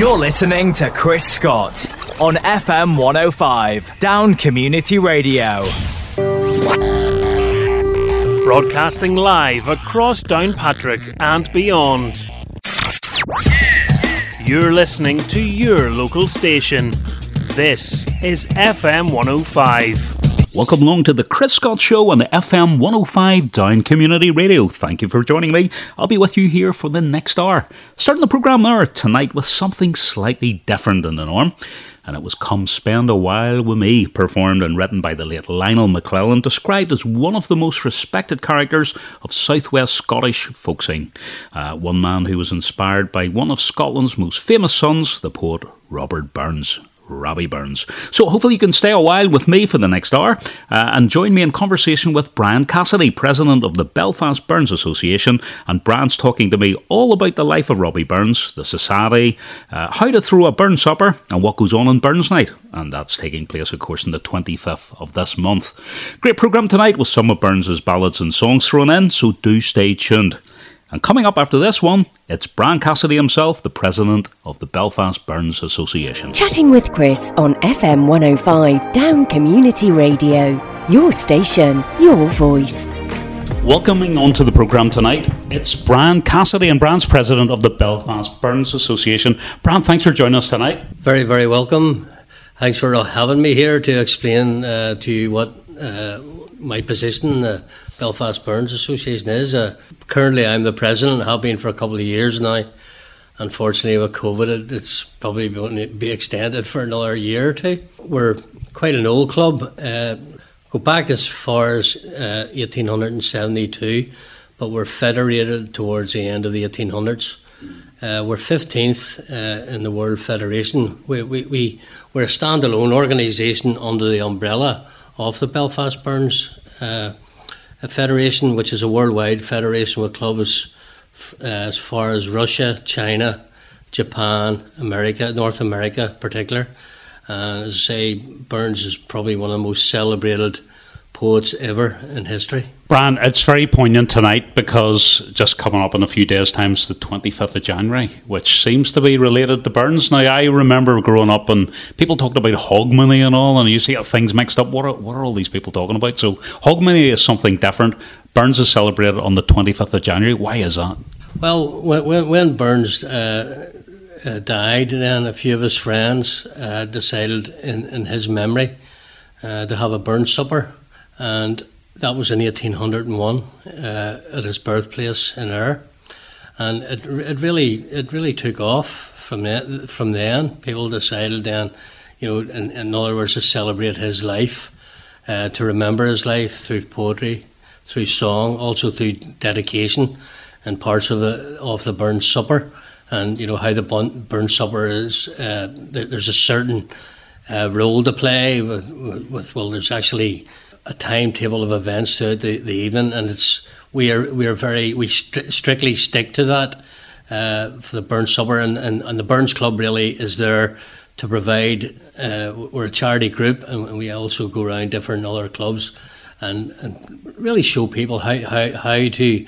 You're listening to Chris Scott on FM 105, Down Community Radio. Broadcasting live across Downpatrick and beyond. You're listening to your local station. This is FM 105. Welcome along to the Chris Scott Show on the FM 105 Down Community Radio. Thank you for joining me. I'll be with you here for the next hour. Starting the programme there tonight with something slightly different than the norm. And it was Come Spend a While With Me, performed and written by the late Lionel McClelland, described as one of the most respected characters of southwest Scottish folk scene. Uh, one man who was inspired by one of Scotland's most famous sons, the poet Robert Burns. Robbie Burns. So hopefully you can stay a while with me for the next hour uh, and join me in conversation with Brian Cassidy, president of the Belfast Burns Association. And Brian's talking to me all about the life of Robbie Burns, the society, uh, how to throw a Burns supper, and what goes on in Burns Night. And that's taking place, of course, on the 25th of this month. Great programme tonight with some of Burns's ballads and songs thrown in, so do stay tuned. And coming up after this one, it's Brian Cassidy himself, the president of the Belfast Burns Association. Chatting with Chris on FM 105 Down Community Radio. Your station, your voice. Welcoming onto the programme tonight, it's Brian Cassidy, and Brian's president of the Belfast Burns Association. Brian, thanks for joining us tonight. Very, very welcome. Thanks for having me here to explain uh, to you what uh, my position uh, Belfast Burns Association is. Uh, currently, I'm the president, have been for a couple of years now. Unfortunately, with COVID, it's probably going to be extended for another year or two. We're quite an old club. Uh, go back as far as uh, 1872, but we're federated towards the end of the 1800s. Uh, we're 15th uh, in the World Federation. We, we, we, we're a standalone organisation under the umbrella of the Belfast Burns uh, a federation which is a worldwide federation with clubs uh, as far as Russia, China, Japan, America, North America, in particular. And as I say, Burns is probably one of the most celebrated poets ever in history. Brian, it's very poignant tonight because just coming up in a few days' time is the 25th of January, which seems to be related to Burns. Now, I remember growing up and people talked about Hogmanay and all, and you see how things mixed up. What are, what are all these people talking about? So, Hogmanay is something different. Burns is celebrated on the 25th of January. Why is that? Well, when, when Burns uh, uh, died, then a few of his friends uh, decided in, in his memory uh, to have a Burns supper. And that was in 1801 uh, at his birthplace in Ayr, and it, it really it really took off from then. From then, people decided then, you know, in, in other words, to celebrate his life, uh, to remember his life through poetry, through song, also through dedication, and parts of the of the Burns Supper, and you know how the Burns Supper is. Uh, there's a certain uh, role to play with, with well, there's actually a timetable of events throughout the, the evening, and it's we are we are very we stri- strictly stick to that uh, for the Burns Supper, and, and, and the Burns Club really is there to provide. Uh, we're a charity group, and we also go around different other clubs, and, and really show people how, how, how to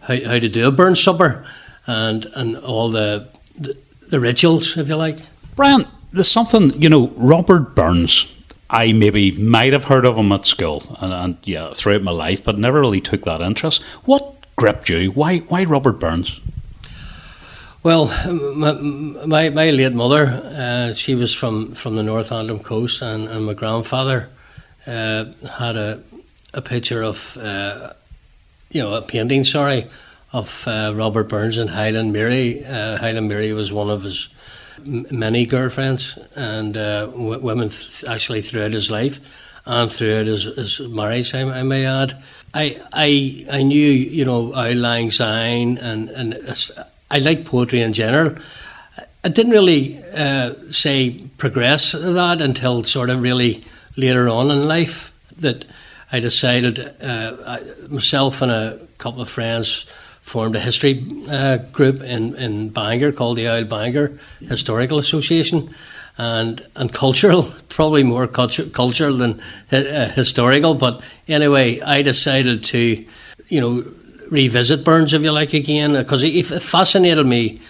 how, how to do a Burns Supper, and and all the, the the rituals, if you like. Brian, there's something you know. Robert Burns I maybe might have heard of him at school and, and, yeah throughout my life, but never really took that interest. What gripped you? Why why Robert Burns? Well, my, my, my late mother, uh, she was from, from the North Antrim coast, and, and my grandfather uh, had a a picture of uh, you know a painting, sorry, of uh, Robert Burns and Highland Mary. Uh, Highland Mary was one of his many girlfriends and uh, w- women th- actually throughout his life and throughout his, his marriage, I, I, may add. I, I, I knew, you know, Auld Lang Syne and, and I like poetry in general. I didn't really uh, say progress that until sort of really later on in life that I decided uh, I, myself and a couple of friends formed a history uh, group in, in Bangor called the Old Bangor Historical Association. And, and cultural, probably more culture, cultural than uh, historical. But anyway, I decided to, you know, revisit Burns, if you like, again, because it, it fascinated me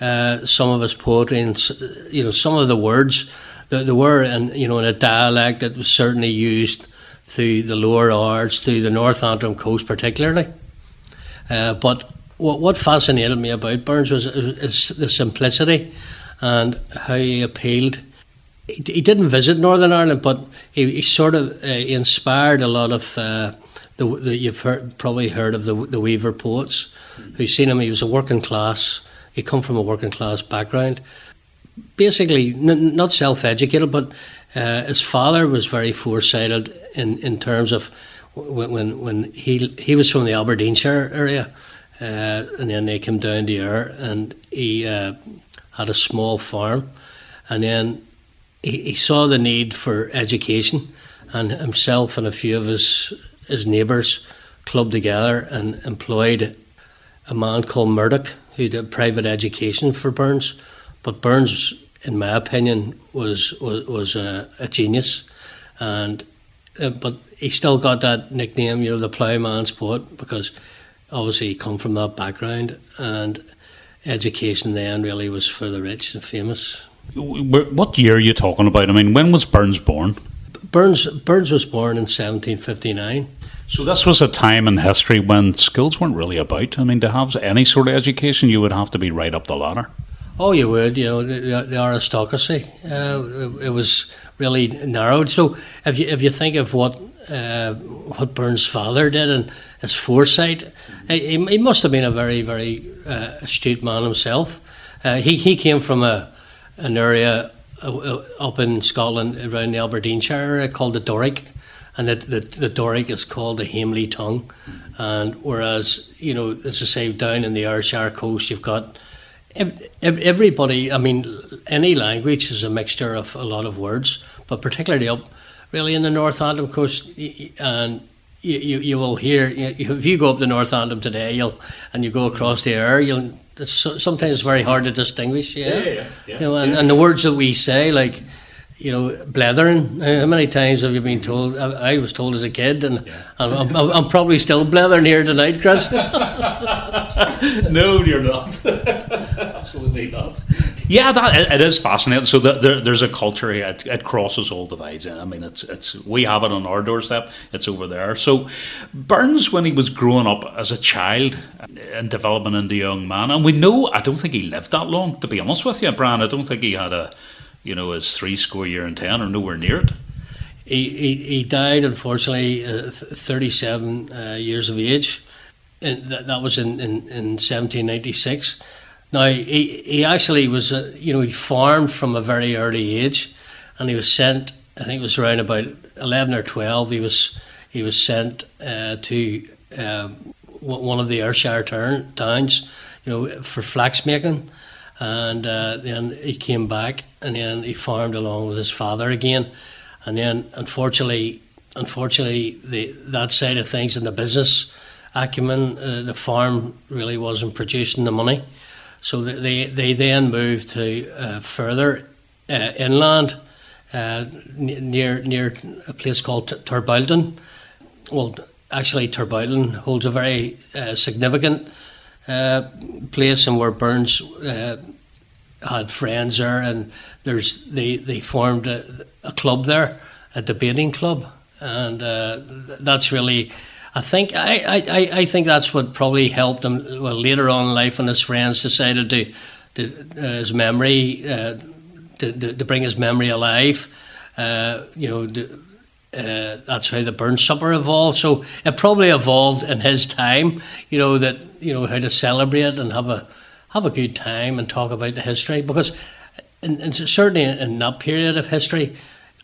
uh, some of his poetry and you know some of the words that there were, and you know, in a dialect that was certainly used through the lower Ards, through the North Antrim coast, particularly. Uh, but what, what fascinated me about Burns was is the simplicity and how he appealed. He, he didn't visit Northern Ireland, but he, he sort of uh, inspired a lot of uh, the, the, you've heard, probably heard of the, the Weaver poets who seen him. He was a working class. He come from a working class background. Basically, n- not self-educated, but uh, his father was very foresighted in, in terms of when when, when he he was from the Aberdeenshire area, uh, and then they came down to Ayr, and he uh, had a small farm, and then he, he saw the need for education, and himself and a few of his his neighbours clubbed together and employed a man called Murdoch who did private education for Burns. But Burns, in my opinion, was was, was a, a genius, and uh, but he still got that nickname, you know, the ploughman's poet, because obviously he come from that background, and education then really was for the rich and famous. What year are you talking about? I mean, when was Burns born? Burns Burns was born in 1759. So this was a time in history when schools weren't really about. I mean, to have any sort of education, you would have to be right up the ladder. Oh, you would. You know, the, the aristocracy. Uh, it, it, was really narrowed. So if you if you think of what uh, what Burns' father did and his foresight, he, he must have been a very very uh, astute man himself. Uh, he he came from a an area uh, uh, up in Scotland around the Aberdeenshire called the Doric, and the, the, the Doric is called the Hamely tongue. And whereas, you know, as I say, down in the Ayrshire coast, you've got everybody, I mean, any language is a mixture of a lot of words, but particularly up really in the North Antrim coast, and you, you, you will hear, if you go up the North Antrim today, you'll, and you go across the air, you'll, it's sometimes very hard to distinguish, yeah. yeah, yeah, yeah you know, and, and the words that we say, like, you know, blethering. How many times have you been told? I, I was told as a kid, and, yeah. I'm, I'm, I'm, probably still blethering here tonight, Chris. no, you're not. Absolutely not. Yeah, that it is fascinating. So the, there, there's a culture here. It, it, crosses all divides. I mean, it's it's we have it on our doorstep. It's over there. So Burns, when he was growing up as a child and developing into a young man, and we know I don't think he lived that long. To be honest with you, Brian, I don't think he had a you know, his three score year and ten or nowhere near it. He, he, he died, unfortunately, uh, 37 uh, years of age. And that, that was in, in, in 1796. Now, he, he actually was, uh, you know, he farmed from a very early age and he was sent, I think it was around about 11 or 12, he was, he was sent uh, to uh, one of the Ayrshire towns, you know, for flax making. And uh, then he came back and then he farmed along with his father again. And then unfortunately unfortunately the that side of things in the business acumen uh, the farm really wasn't producing the money so they they then moved to uh, further uh, inland uh, near near a place called Tarbolton well actually Tarbolton holds a very uh, significant uh, place and where Burns uh, had friends there, and there's they they formed a, a club there, a debating club, and that's really. I think I, I, I think that's what probably helped him. Well, later on in life, when his friends decided to, to uh, his memory, uh, to, to, to, bring his memory alive, uh, you know, uh, that's how the Burns Supper evolved. So it probably evolved in his time. You know that you know how to celebrate and have a have a good time and talk about the history because, in, in, certainly in that period of history,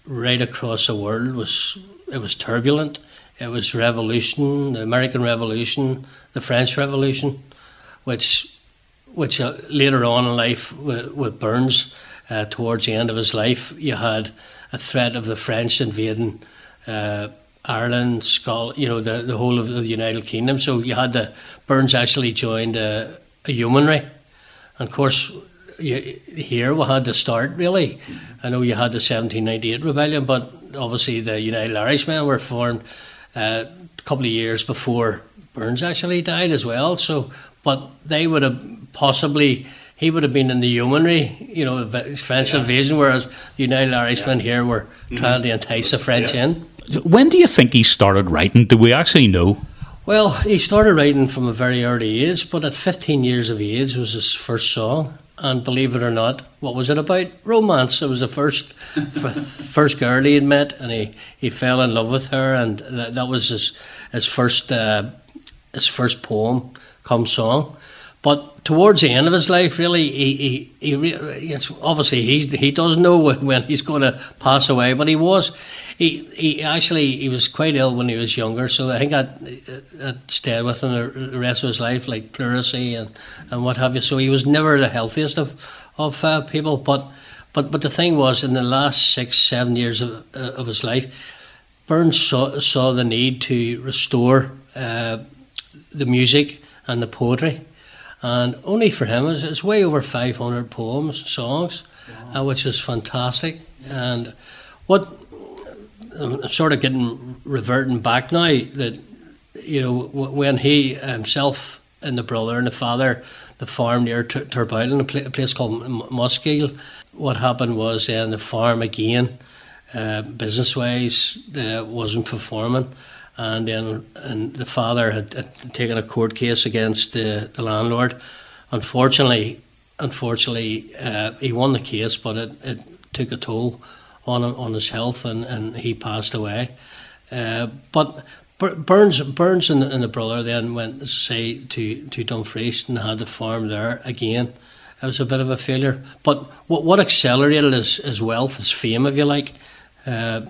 right across the world was it was turbulent. It was revolution, the American Revolution, the French Revolution, which which uh, later on in life with, with Burns, uh, towards the end of his life, you had a threat of the French invading uh, Ireland, Scotland, you know, the, the whole of the United Kingdom. So you had the Burns actually joined a, a yeomanry and of course, you, here we had to start really. I know you had the 1798 rebellion, but obviously the United Irishmen were formed a couple of years before Burns actually died as well. So, but they would have possibly he would have been in the yeomanry, you know, French yeah. invasion, whereas the United Irishmen yeah. here were mm-hmm. trying to entice the French yeah. in. When do you think he started writing? Do we actually know? Well, he started writing from a very early age, but at 15 years of age was his first song. And believe it or not, what was it about? Romance. It was the first first girl he had met, and he, he fell in love with her, and that, that was his his first uh, his first poem, come song. But towards the end of his life, really, he, he, he it's obviously he he doesn't know when he's going to pass away. But he was, he he actually he was quite ill when he was younger. So I think that, that stayed with him the rest of his life, like pleurisy and, and what have you. So he was never the healthiest of of uh, people. But but but the thing was, in the last six seven years of uh, of his life, Burns saw saw the need to restore uh, the music and the poetry and only for him it's, it's way over 500 poems songs wow. uh, which is fantastic and what I'm sort of getting reverting back now that you know when he himself and the brother and the father the farm near Tur- Tarbolton, a, place called Mossgiel what happened was then the farm again uh, business wise uh, wasn't performing and then and the father had, had taken a court case against the, the landlord. Unfortunately, unfortunately, uh, he won the case, but it, it took a toll on on his health, and, and he passed away. Uh, but Burns, Burns and, and the brother then went, say, to to Dumfries and had the farm there again. It was a bit of a failure, but what what accelerated his, his wealth, his fame, if you like. Uh,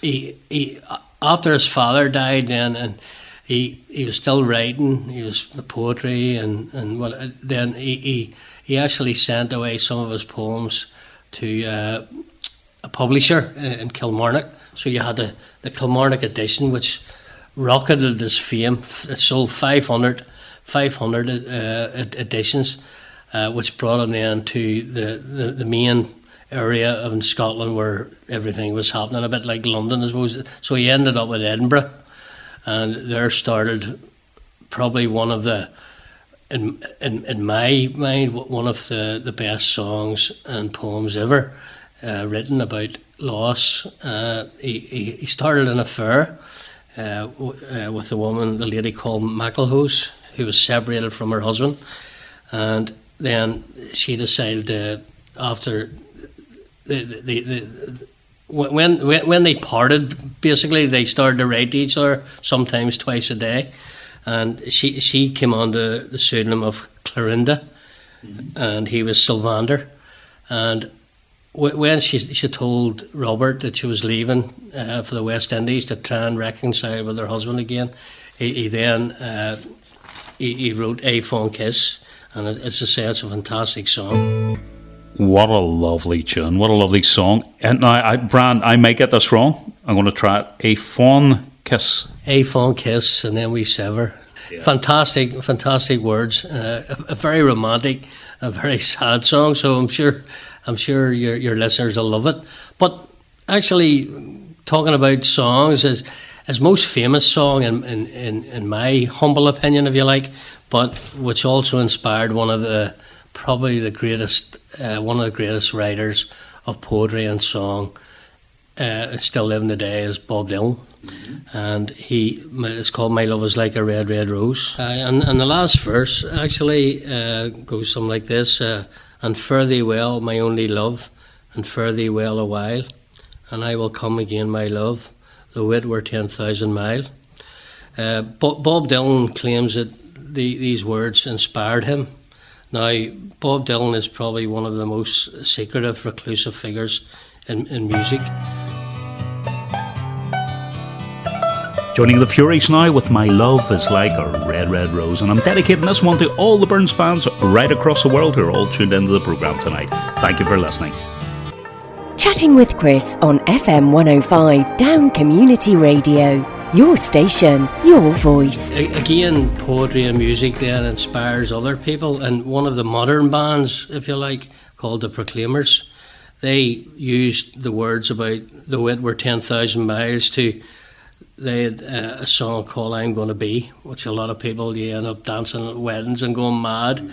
he he after his father died, then and he he was still writing. He was the poetry and and what. Then he, he he actually sent away some of his poems to uh, a publisher in Kilmarnock. So you had the the Kilmarnock edition, which rocketed his fame. It sold 500, 500 uh, editions, uh, which brought him then to the, the, the main area in Scotland where everything was happening, a bit like London, I suppose. So he ended up in Edinburgh, and there started probably one of the, in in, in my mind, one of the, the best songs and poems ever uh, written about loss. Uh, he, he, he started an affair uh, w- uh, with a woman, a lady called MacLehose, who was separated from her husband, and then she decided to, after the, the, the, when, when when they parted, basically they started to write to each other sometimes twice a day, and she she came under the pseudonym of Clarinda, mm-hmm. and he was Sylvander, and when she she told Robert that she was leaving uh, for the West Indies to try and reconcile with her husband again, he, he then uh, he, he, wrote a fond kiss, and as I say, it's a fantastic song. What a lovely tune. What a lovely song. And now, I, Brian, I may get this wrong. I'm going to try it. A Fond Kiss. A Fond Kiss, and then we sever. Yeah. Fantastic, fantastic words. Uh, a, a, very romantic, a very sad song. So I'm sure, I'm sure your your listeners will love it. But actually, talking about songs is his most famous song, in, in, in, in my humble opinion, if you like, but which also inspired one of the probably the greatest, uh, one of the greatest writers of poetry and song, uh, still living today, is Bob Dylan. Mm-hmm. And he, it's called "My Love Is Like a Red, Red Rose." Uh, and, and the last verse actually uh, goes something like this: uh, "And fare thee well, my only love, and fare thee well a while, and I will come again, my love, though it were ten thousand mile." Uh, Bob Dylan claims that the, these words inspired him now, Bob Dylan is probably one of the most secretive, reclusive figures in, in music. Joining the Fureys now with My Love is Like a Red, Red Rose, and I'm dedicating this one to all the Burns fans right across the world who are all tuned into the programme tonight. Thank you for listening. Chatting with Chris on FM 105 Down Community Radio. Your station, your voice. Again, poetry and music then inspires other people. And one of the modern bands, if you like, called the Proclaimers, they used the words about the wit were 10,000 miles to they had uh, a song called "I'm to Be," which a lot of people you end up dancing at weddings and going mad.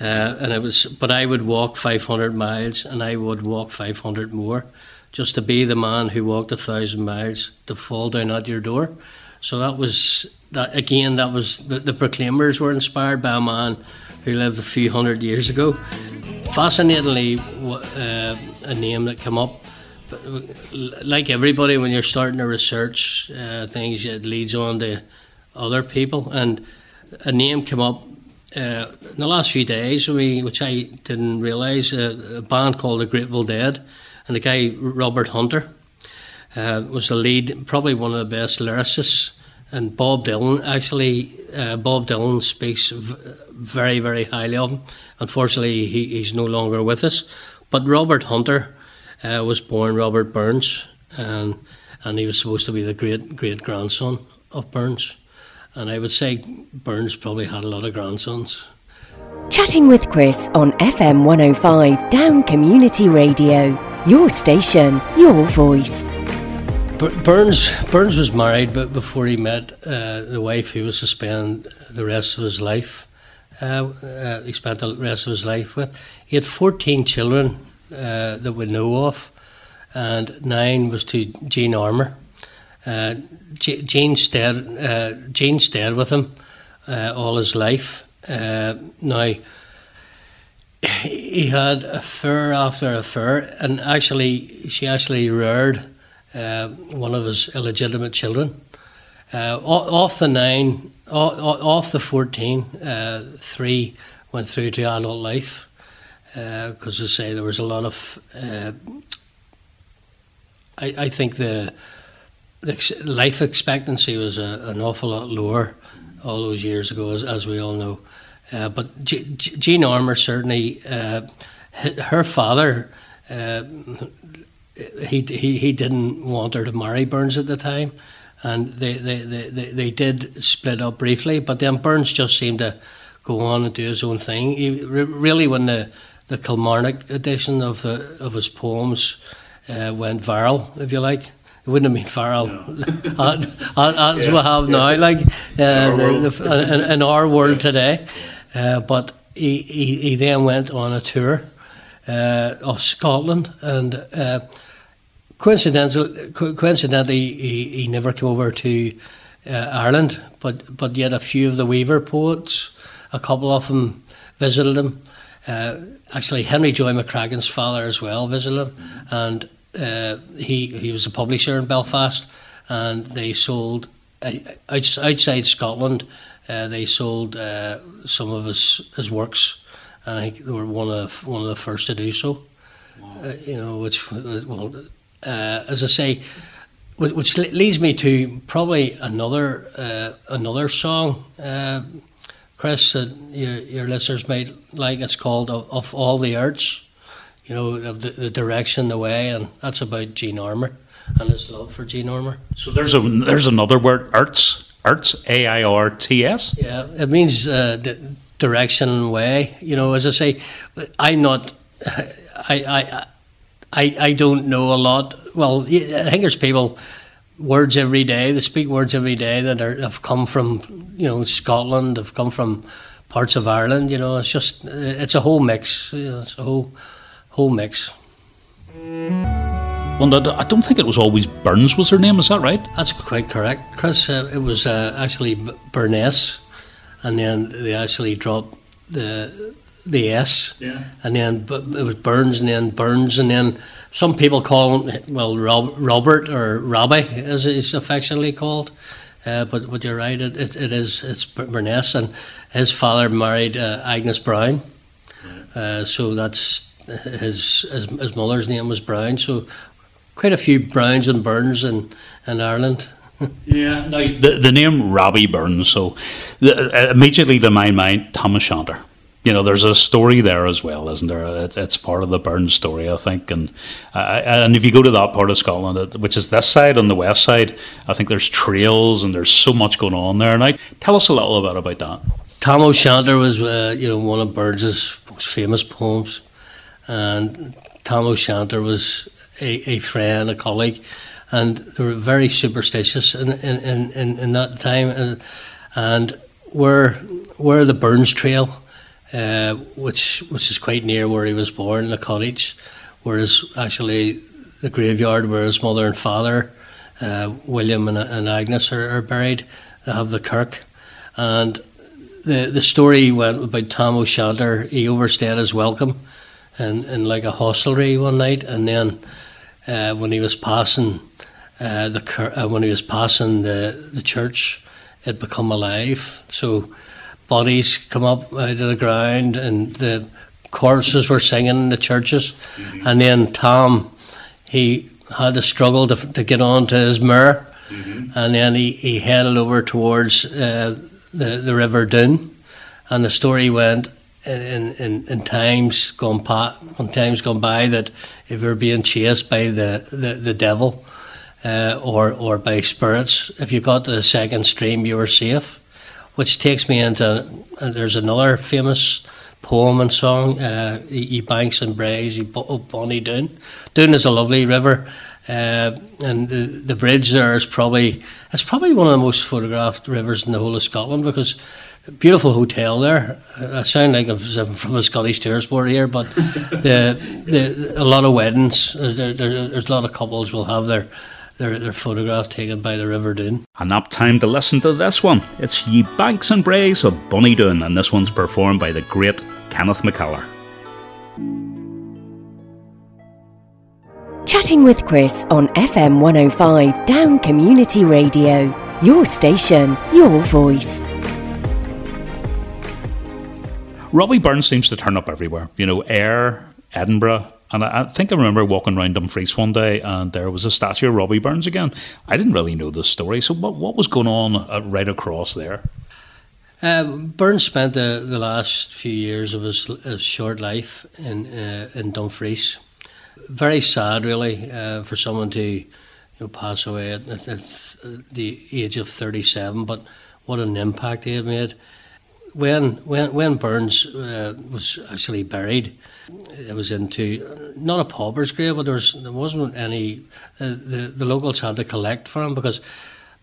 Uh, and it was, but I would walk 500 miles, and I would walk 500 more, just to be the man who walked a thousand miles to fall down at your door. So that was that again. That was the, the Proclaimers were inspired by a man who lived a few hundred years ago. Fascinatingly, uh, a name that came up but like everybody, when you're starting to research uh, things, it leads on to other people. And a name came up uh, in the last few days, we, which I didn't realise, uh, a band called the Grateful Dead, and the guy Robert Hunter uh, was the lead, probably one of the best lyricists. And Bob Dylan, actually, uh, Bob Dylan speaks very, very highly of him. Unfortunately, he, he's no longer with us. But Robert Hunter uh, was born Robert Burns, and and he was supposed to be the great great grandson of Burns. And I would say Burns probably had a lot of grandsons. Chatting with Chris on FM 105 Down Community Radio. Your station, your voice. Burns Burns was married, but before he met uh, the wife, he was to spend the rest of his life. Uh, uh, he spent the rest of his life with. He had fourteen children uh, that we know of, and nine was to Jean Armour. Uh, Jean stayed, uh, Jean stayed with him uh, all his life. Uh, now, he had affair after affair, and actually, she actually reared uh, one of his illegitimate children. Uh, off the nine, off the 14, uh, three went through to adult life because uh, I say there was a lot of. Uh, I, I think the, the life expectancy was a, an awful lot lower all those years ago, as, as we all know. Uh, but G- G- Jean Armour certainly, uh, her father, uh, he, he he didn't want her to marry Burns at the time, and they they, they, they, they did split up briefly. But then Burns just seemed to go on and do his own thing. He, really, when the the Kilmarnock edition of the of his poems uh, went viral, if you like. It wouldn't have been viral as yeah. we have now, like uh, the, the, in, in, our world today. Uh, but he, he, he, then went on a tour uh, of Scotland, and uh, coincidentally, coincidentally, he, he never came over to uh, Ireland, but but yet a few of the Weaver poets, a couple of them visited him. Uh, actually, Henry Joy McCracken's father as well visited him, and he he was a publisher in Belfast, and they sold outside Scotland. Uh, they sold uh, some of his his works, and I think they were one of one of the first to do so. Wow. Uh, you know, which well, as I say, which leads me to probably another another song Chris, that your, your listeners might like. It's called Of, of All the Airts, you know, the, the direction, the way, and that's about Jean Armour and his love for Jean Armour. So there's a there's another word, airts, airts, A I R T S. Yeah, it means uh, direction and way. You know, as I say, I'm not. I I I I don't know a lot. Well, I think there's people words every day. They speak words every day that are, have come from you know Scotland, have come from parts of Ireland. You know, it's just it's a whole mix. You know, it's a whole whole mix. Well, I don't think it was always Burns was her name. Is that right? That's quite correct, Chris. Uh, it was uh, actually Burness, and then they actually dropped the the S, yeah. and then it was Burns, and then Burns, and then some people call him, well, Rob, Robert or Robbie, as he's affectionately called. Uh, but but you're right, it, it, it is it's Burness, and his father married uh, Agnes Brown, uh, so that's his, his his mother's name was Brown. So quite a few Browns and Burns in in Ireland. yeah, now the the name Robbie Burns. So the, immediately to my mind, Thomas Shanter you know, there's a story there as well, isn't there? It's, it's part of the Burns story, I think. And uh, and if you go to that part of Scotland, which is this side on the west side, I think there's trails and there's so much going on there. And I tell us a little bit about that. Tam O'Shanter was, uh, you know, one of Burns's most famous poems, and Tam O'Shanter was a, a friend, a colleague, and they were very superstitious in in, in, in that time, and, and where where the Burns Trail, uh, which which is quite near where he was born, the cottage, whereas actually the graveyard where his mother and father, uh, William and, and Agnes, are, are, buried. They have the kirk, and the the story went about Tom O'Shanter. He overstayed his welcome, in, in like a hostelry one night, and then uh, when he was passing uh, the uh, when he was passing the the church, it become alive. So bodies come up out of the ground, and the choruses were singing in the churches, mm-hmm. and then Tom he had to struggle to, to get on to his mare, mm-hmm. and then he, he headed over towards uh, the, the River Doon. And the story went in, in, in times gone by, in times gone by that if you're being chased by the, the, the devil uh, or, or by spirits, if you got to the second stream, you were safe. Which takes me into, uh, there's another famous poem and song, uh, Ye Banks and Braes, Ye Bonnie Doon. Doon is a lovely river, uh, and the, the bridge there is probably, it's probably one of the most photographed rivers in the whole of Scotland because beautiful hotel there. I sound like I'm from a Scottish tourist board here, but the, the, a lot of weddings, uh, there, there, there's a lot of couples will have their their, their photograph taken by the River Doon. And up time to listen to this one. It's Ye Banks and Braes of Bonnie Doon, and this one's performed by the great Kenneth McCullough. Chatting with Chris on FM 105 Down Community Radio. Your station, your voice. Robbie Burns seems to turn up everywhere. You know, Ayr, Edinburgh, and I, think I remember walking around Dumfries one day and there was a statue of Robbie Burns again. I didn't really know the story. So, what, what was going on uh, right across there? Um, Burns spent the, the last few years of his, his short life in uh, in Dumfries. Very sad, really, uh, for someone to you know, pass away at, at, at, the age of 37, but what an impact he had made. When, when, when Burns uh, was actually buried, it was into not a pauper's grave, but there, was, there wasn't any. Uh, the, the locals had to collect for him because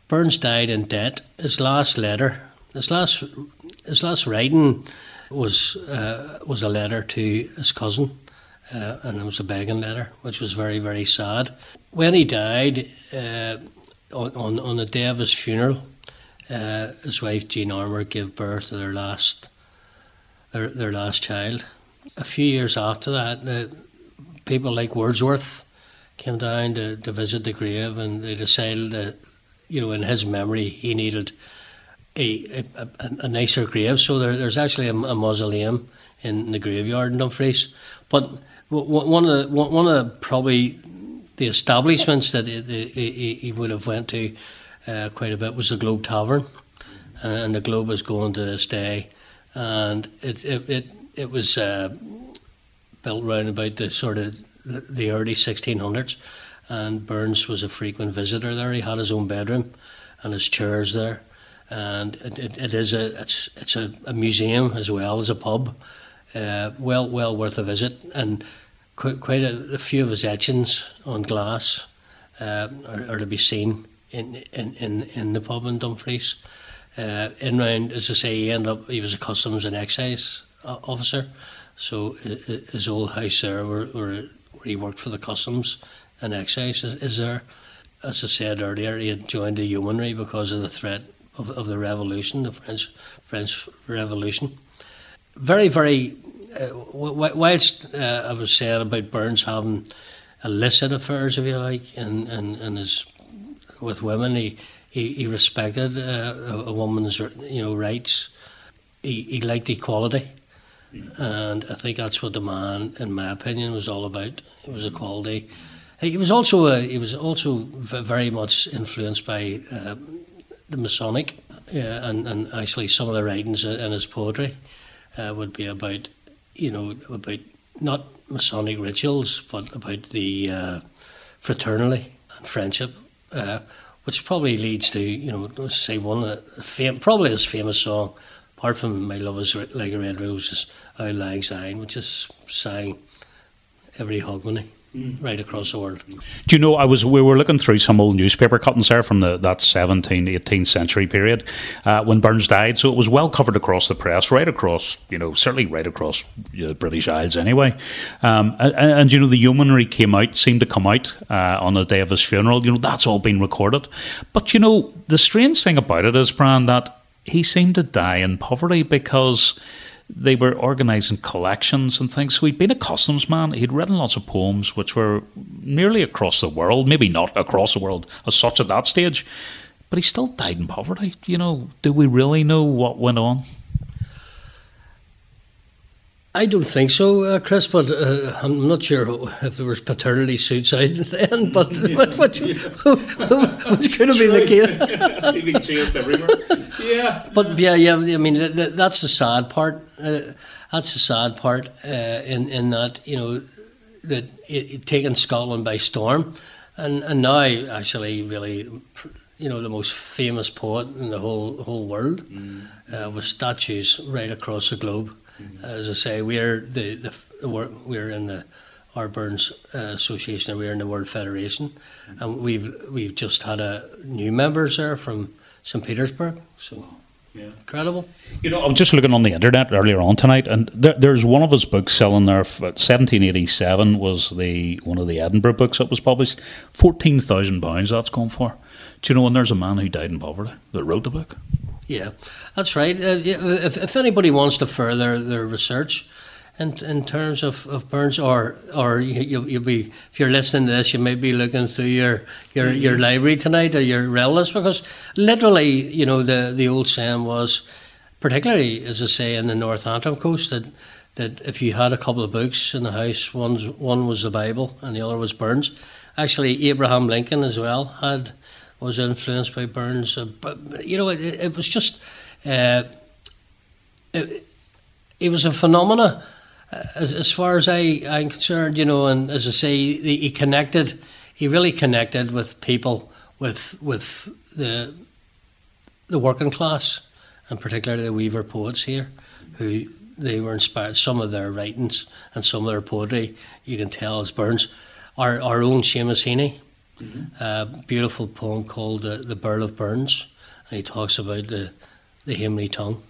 Burns died in debt. His last letter his last his last writing was uh, was a letter to his cousin, uh, and it was a begging letter, which was very very sad. When he died, uh, on on the day of his funeral, uh, his wife Jean Armour gave birth to their last their their last child. A few years after that, people like Wordsworth came down to, to visit the grave, and they decided that you know in his memory he needed a, a, a nicer grave. So there, there's actually a, a, mausoleum in the graveyard in Dumfries. But one of the, one of the, probably the establishments that he, he, he would have went to uh, quite a bit was the Globe Tavern, uh, and the Globe is going to this day, and it it it, it was uh, built around about the sort of the early 1600s, and Burns was a frequent visitor there. He had his own bedroom and his chairs there. And it, it, it is a it's it's a, a, museum as well as a pub. Uh, well well worth a visit, and quite, quite a, a few of his etchings on glass uh, are, are, to be seen in in, in, in the pub in Dumfries. Uh, in round, as I say, he ended up he was a customs and excise officer, so his old house there, where, where he worked for the customs and excise, is, is there. As I said earlier, he had joined the yeomanry because of the threat of, of the revolution, the French French Revolution. Very, very. Uh, whilst uh, I was saying about Burns having illicit affairs, if you like, and and, and his with women, he he, he respected uh, a, woman's you know rights. He he liked equality, and I think that's what the man, in my opinion, was all about. It was equality. He was also a, he was also very much influenced by uh, the Masonic, uh, and and actually some of the writings in his poetry uh, would be about, you know, about not Masonic rituals, but about the uh, fraternity and friendship, uh, which probably leads to, you know, say one of the fam- probably his famous song, apart from "My Love Is Like a Red Rose," is "Auld Lang Syne," which is sang every hogmanay. Right across the world. Do you know? I was we were looking through some old newspaper cuttings there from the that 17th, 18th century period uh, when Burns died. So it was well covered across the press, right across, you know, certainly right across the uh, British Isles anyway. Um, and, and, you know, the yeomanry came out, seemed to come out uh, on the day of his funeral. You know, that's all been recorded. But you know, the strange thing about it is, Brian, that he seemed to die in poverty because they were organising collections and things. So he'd been a customs man. He'd written lots of poems which were nearly across the world, maybe not across the world as such at that stage, but he still died in poverty. You know, do we really know what went on? I don't think so, uh, Chris. But uh, I'm not sure if there was paternity suits out then. But what, what, which could have been the case. yeah. But yeah, yeah. I mean, that, that, that's the sad part. Uh, that's the sad part uh, in in that you know that it, it taken Scotland by storm, and and now actually really you know the most famous poet in the whole whole world, mm. uh, with statues right across the globe. Mm-hmm. As I say, we're the, the we're in the our Burns uh, Association, and we're in the World Federation, mm-hmm. and we've we've just had a new members there from St Petersburg. So. Yeah. Incredible. You know, I'm just looking on the internet earlier on tonight, and there, there's one of his books selling there. For, 1787 was the one of the Edinburgh books that was published. Fourteen thousand pounds that's going for. Do you know? And there's a man who died in poverty that wrote the book. Yeah, that's right. Uh, if, if anybody wants to further their research, in, in terms of, of Burns, or or you, you'll be if you're listening to this, you may be looking through your your, mm-hmm. your library tonight or your relatives because literally, you know, the the old saying was, particularly as I say in the North Antrim coast, that that if you had a couple of books in the house, one's one was the Bible and the other was Burns. Actually, Abraham Lincoln as well had was influenced by Burns. Uh, but you know, it, it was just uh, it, it was a phenomena. As, as, far as I I'm concerned, you know, and as I say, he, he connected. He really connected with people, with with the the working class, and particularly the Weaver poets here, who they were inspired. Some of their writings and some of their poetry, you can tell, is Burns. Our our own Seamus Heaney, mm-hmm. a beautiful poem called uh, "The Birl of Burns," and he talks about the the Hamely tongue.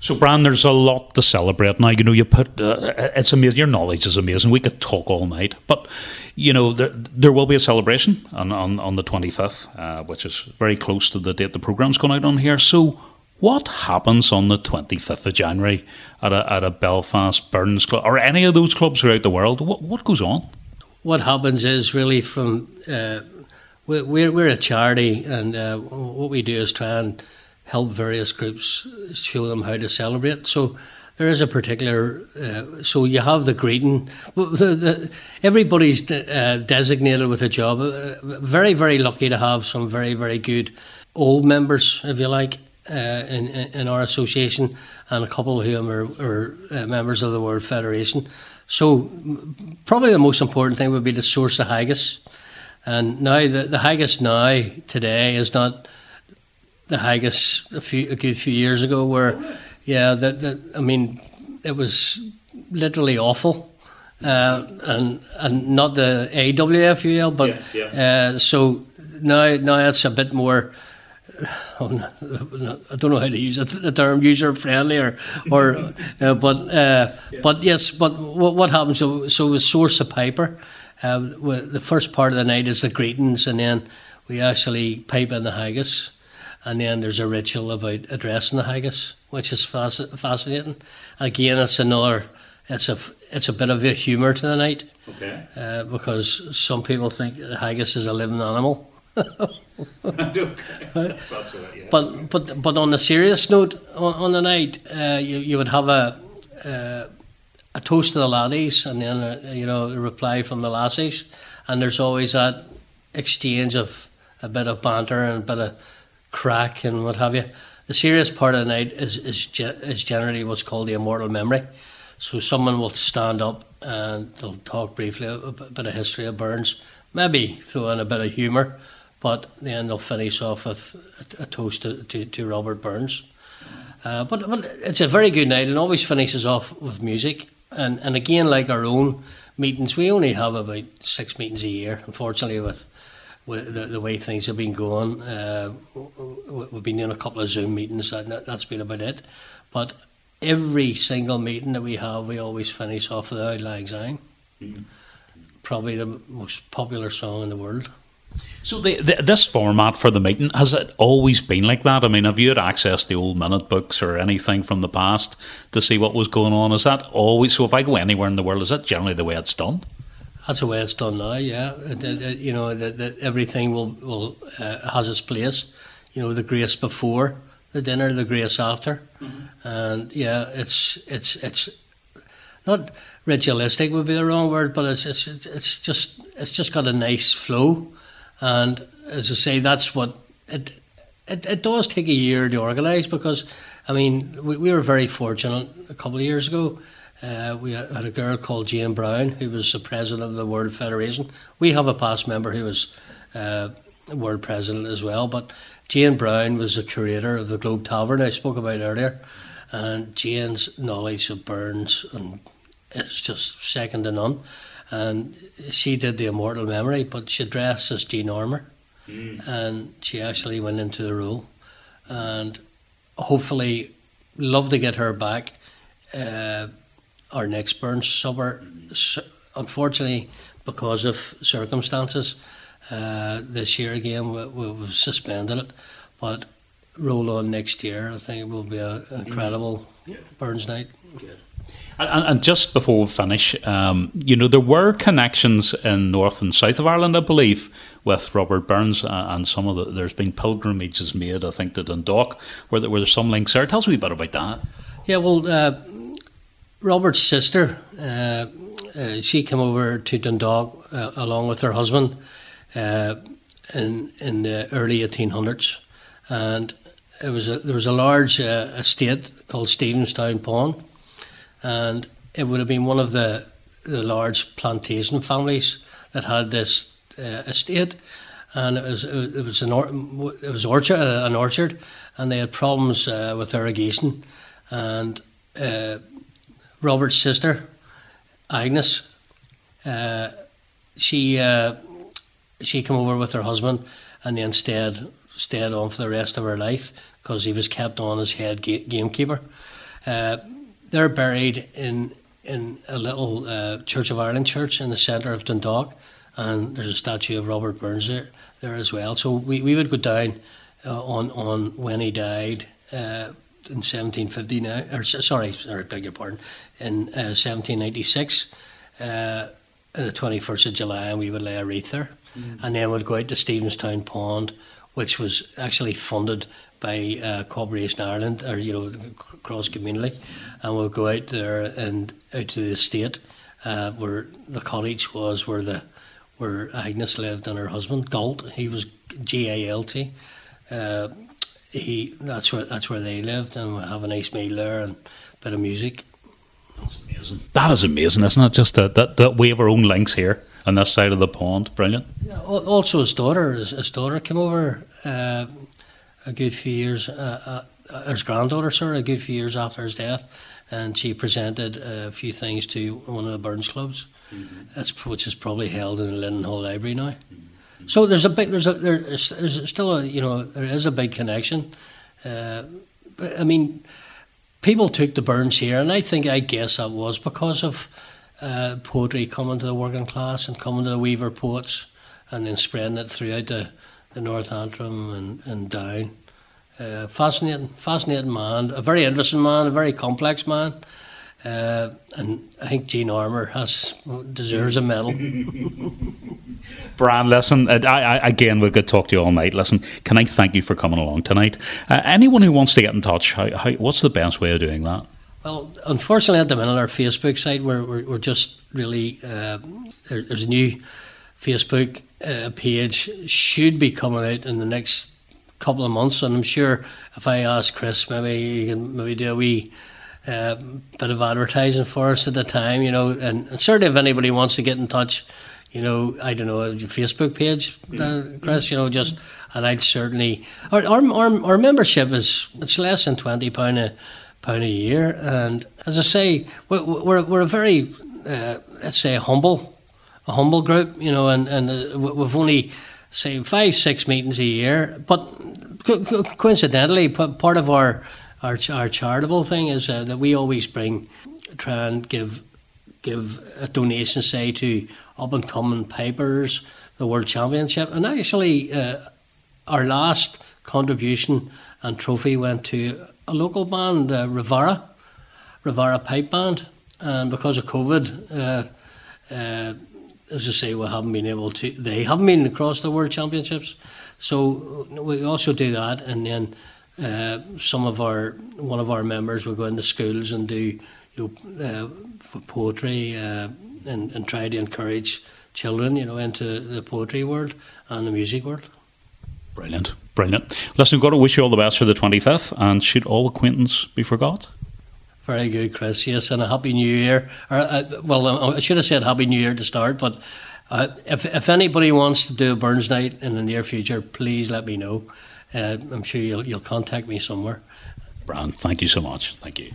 So, Brian, there's a lot to celebrate now. You know, you put uh, it's amazing. Your knowledge is amazing. We could talk all night, but you know, there there will be a celebration on on, on the 25th, uh, which is very close to the date the program's going out on here. So, what happens on the 25th of January at a at a Belfast Burns club or any of those clubs throughout the world? What what goes on? What happens is really from uh, we're we're a charity, and uh, what we do is try and help various groups show them how to celebrate. So there is a particular. Uh, so you have the greeting. The, the, everybody's de- uh, designated with a job. Uh, very very lucky to have some very very good old members, if you like, uh, in, in our association, and a couple of whom are, are uh, members of the World Federation. So probably the most important thing would be to source the haggis. And now the, the haggis now today is not the haggis a few a good few years ago where yeah that that I mean it was literally awful uh, and and not the AWFUL but yeah, yeah. Uh, so now now it's a bit more oh, I don't know how to use the term user friendly or or uh, but uh, yeah. but yes but what, what happens so so we source a paper, uh, the first part of the night is the greetings and then we actually pipe in the haggis and then there's a ritual about addressing the haggis, which is fasc- fascinating. Again, it's another, it's a, it's a bit of a humour to the night. Okay. Uh, because some people think the haggis is a living animal. okay. But but but on a serious note, on, on the night, uh, you you would have a uh, a toast to the laddies, and then a, you know a reply from the lassies, and there's always that exchange of a bit of banter and a bit of crack and what have you. The serious part of the night is, is, is generally what's called the immortal memory. So someone will stand up and they'll talk briefly a, bit of history of Burns, maybe throw in a bit of humour, but then they'll finish off with a, toast to, to, to, Robert Burns. Uh, but, but it's a very good night and always finishes off with music. And, and again, like our own meetings. We only have about six meetings a year, unfortunately, with the, the way things have been going. Uh, we've been in a couple of Zoom meetings, and that, that's been about it. But every single meeting that we have, we always finish off with Auld Lang Syne. Mm-hmm. Probably the most popular song in the world. So the, the, this format for the meeting has it always been like that? I mean, have you had access to old minute books or anything from the past to see what was going on? Is that always so? If I go anywhere in the world, is that generally the way it's done? That's the way it's done now. Yeah, it, it, it, you know that everything will will uh, has its place. You know the grace before the dinner, the grace after, mm-hmm. and yeah, it's it's it's not ritualistic would be the wrong word, but it's it's it's just it's just got a nice flow and as I say, that's what it, it, it does take a year to organise because, I mean, we, we were very fortunate a couple of years ago. Uh, we had a girl called Jane Brown who was the president of the World Federation. We have a past member who was uh, world president as well, but Jane Brown was the curator of the Globe Tavern I spoke about earlier, and Jane's knowledge of Burns and is just second to none and she did the immortal memory, but she dressed as Jean Armour, mm. and she actually went into the role, and hopefully, love to get her back. Uh, our next Burns summer, unfortunately, because of circumstances, uh, this year again we, we've suspended it, but roll on next year. I think it will be an incredible. Burns night. Good. And, and, just before we finish, um, you know, there were connections in North and South of Ireland, I believe, with Robert Burns, uh, and some of the, there's been pilgrimages made, I think, to Dundalk, where there were some links there. Tell us a wee bit about that. Yeah, well, uh, Robert's sister, uh, uh she came over to Dundalk uh, along with her husband uh, in in the early 1800s, and it was a, there was a large estate called Stephenstown Pond. And it would have been one of the, the large plantation families that had this uh, estate, and it was it was an or, it was orchard an orchard, and they had problems uh, with irrigation, and uh, Robert's sister, Agnes, uh, she uh, she came over with her husband, and then stayed stayed on for the rest of her life because he was kept on as head gamekeeper. Uh, they're buried in in a little uh, Church of Ireland church in the centre of Dundalk, and there's a statue of Robert Burns there, there as well. So we, we would go down uh, on on when he died uh, in 1759, or sorry, sorry, beg your pardon, in 1796, uh, uh the 21st of July, and we would lay a wreath there, mm. and then we'd go out to Stephenstown Pond, which was actually funded by uh, Cooperation Ireland or you know cross community, and we'll go out there and out to the estate uh, where the cottage was, where the where Agnes lived and her husband Galt. He was G A L T. Uh, he that's where that's where they lived, and we have a nice meal there and a bit of music. That's amazing. That is amazing, isn't it? Just that that, that we have our own links here on this side of the pond. Brilliant. Yeah, also, his daughter, his, his daughter came over. Uh, a good few years, uh, uh, his granddaughter, sorry, a good few years after his death, and she presented a few things to one of the Burns clubs, mm-hmm. that's which is probably held in the Linen Hall Library now. Mm-hmm. So there's a big, there's a there's, there's still a you know there is a big connection. Uh, but, I mean, people took the Burns here, and I think I guess that was because of uh, poetry coming to the working class and coming to the Weaver poets, and then spreading it throughout the the North Antrim and, and down. Uh, fascinating, fascinating man, a very interesting man, a very complex man. Uh, and I think Jean Armour has deserves a medal. Brian, listen, I, I, again, we could talk to you all night. Listen, can I thank you for coming along tonight? Uh, anyone who wants to get in touch, how, how, what's the best way of doing that? Well, unfortunately, at the minute, our Facebook site, we're, we're, we're just really, uh, there, there's a new Facebook uh, page should be coming out in the next couple of months, and I'm sure if I ask Chris, maybe he can maybe do a wee uh, bit of advertising for us at the time, you know, and, and, certainly if anybody wants to get in touch, you know, I don't know, your Facebook page, uh, Chris, you know, just and I'd certainly our, our our, our membership is it's less than twenty pound a pound a year, and as I say, we're we're, we're a very uh, let's say, humble, a humble group, you know, and, and uh, we've only, say, five, six meetings a year. But co- co- coincidentally, part of our, our, our charitable thing is uh, that we always bring, try and give give a donation, say, to up and coming pipers, the World Championship. And actually, uh, our last contribution and trophy went to a local band, uh, Ravara, Ravara Pipe Band. And because of COVID, uh, uh, as I say, we haven't been able to, they haven't been across the World Championships. So we also do that. And then uh, some of our, one of our members will go into schools and do you know, uh, poetry uh, and, and try to encourage children, you know, into the poetry world and the music world. Brilliant, brilliant. Listen, we've got to wish you all the best for the 25th, and should all acquaintance be forgot? Very good, Chris. Yes, and a happy New Year. Or, uh, well, I should have said Happy New Year to start, but uh, if if anybody wants to do a Burns night in the near future, please let me know. Uh, I'm sure you'll you'll contact me somewhere. Brian, thank you so much. Thank you.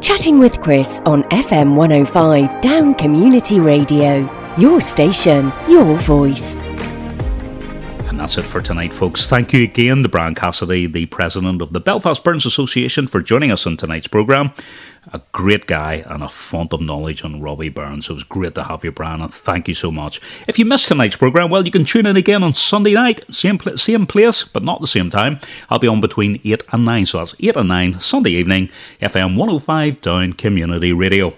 Chatting with Chris on FM 105 Down Community Radio. Your station, your voice. And that's it for tonight, folks. Thank you again to Brian Cassidy, the president of the Belfast Burns Association, for joining us on tonight's programme. A great guy and a font of knowledge on Robbie Burns. It was great to have you, Brian, and thank you so much. If you missed tonight's programme, well, you can tune in again on Sunday night, same, pl- same place, but not the same time. I'll be on between 8 and 9, so that's 8 and 9, Sunday evening, FM 105 Down Community Radio.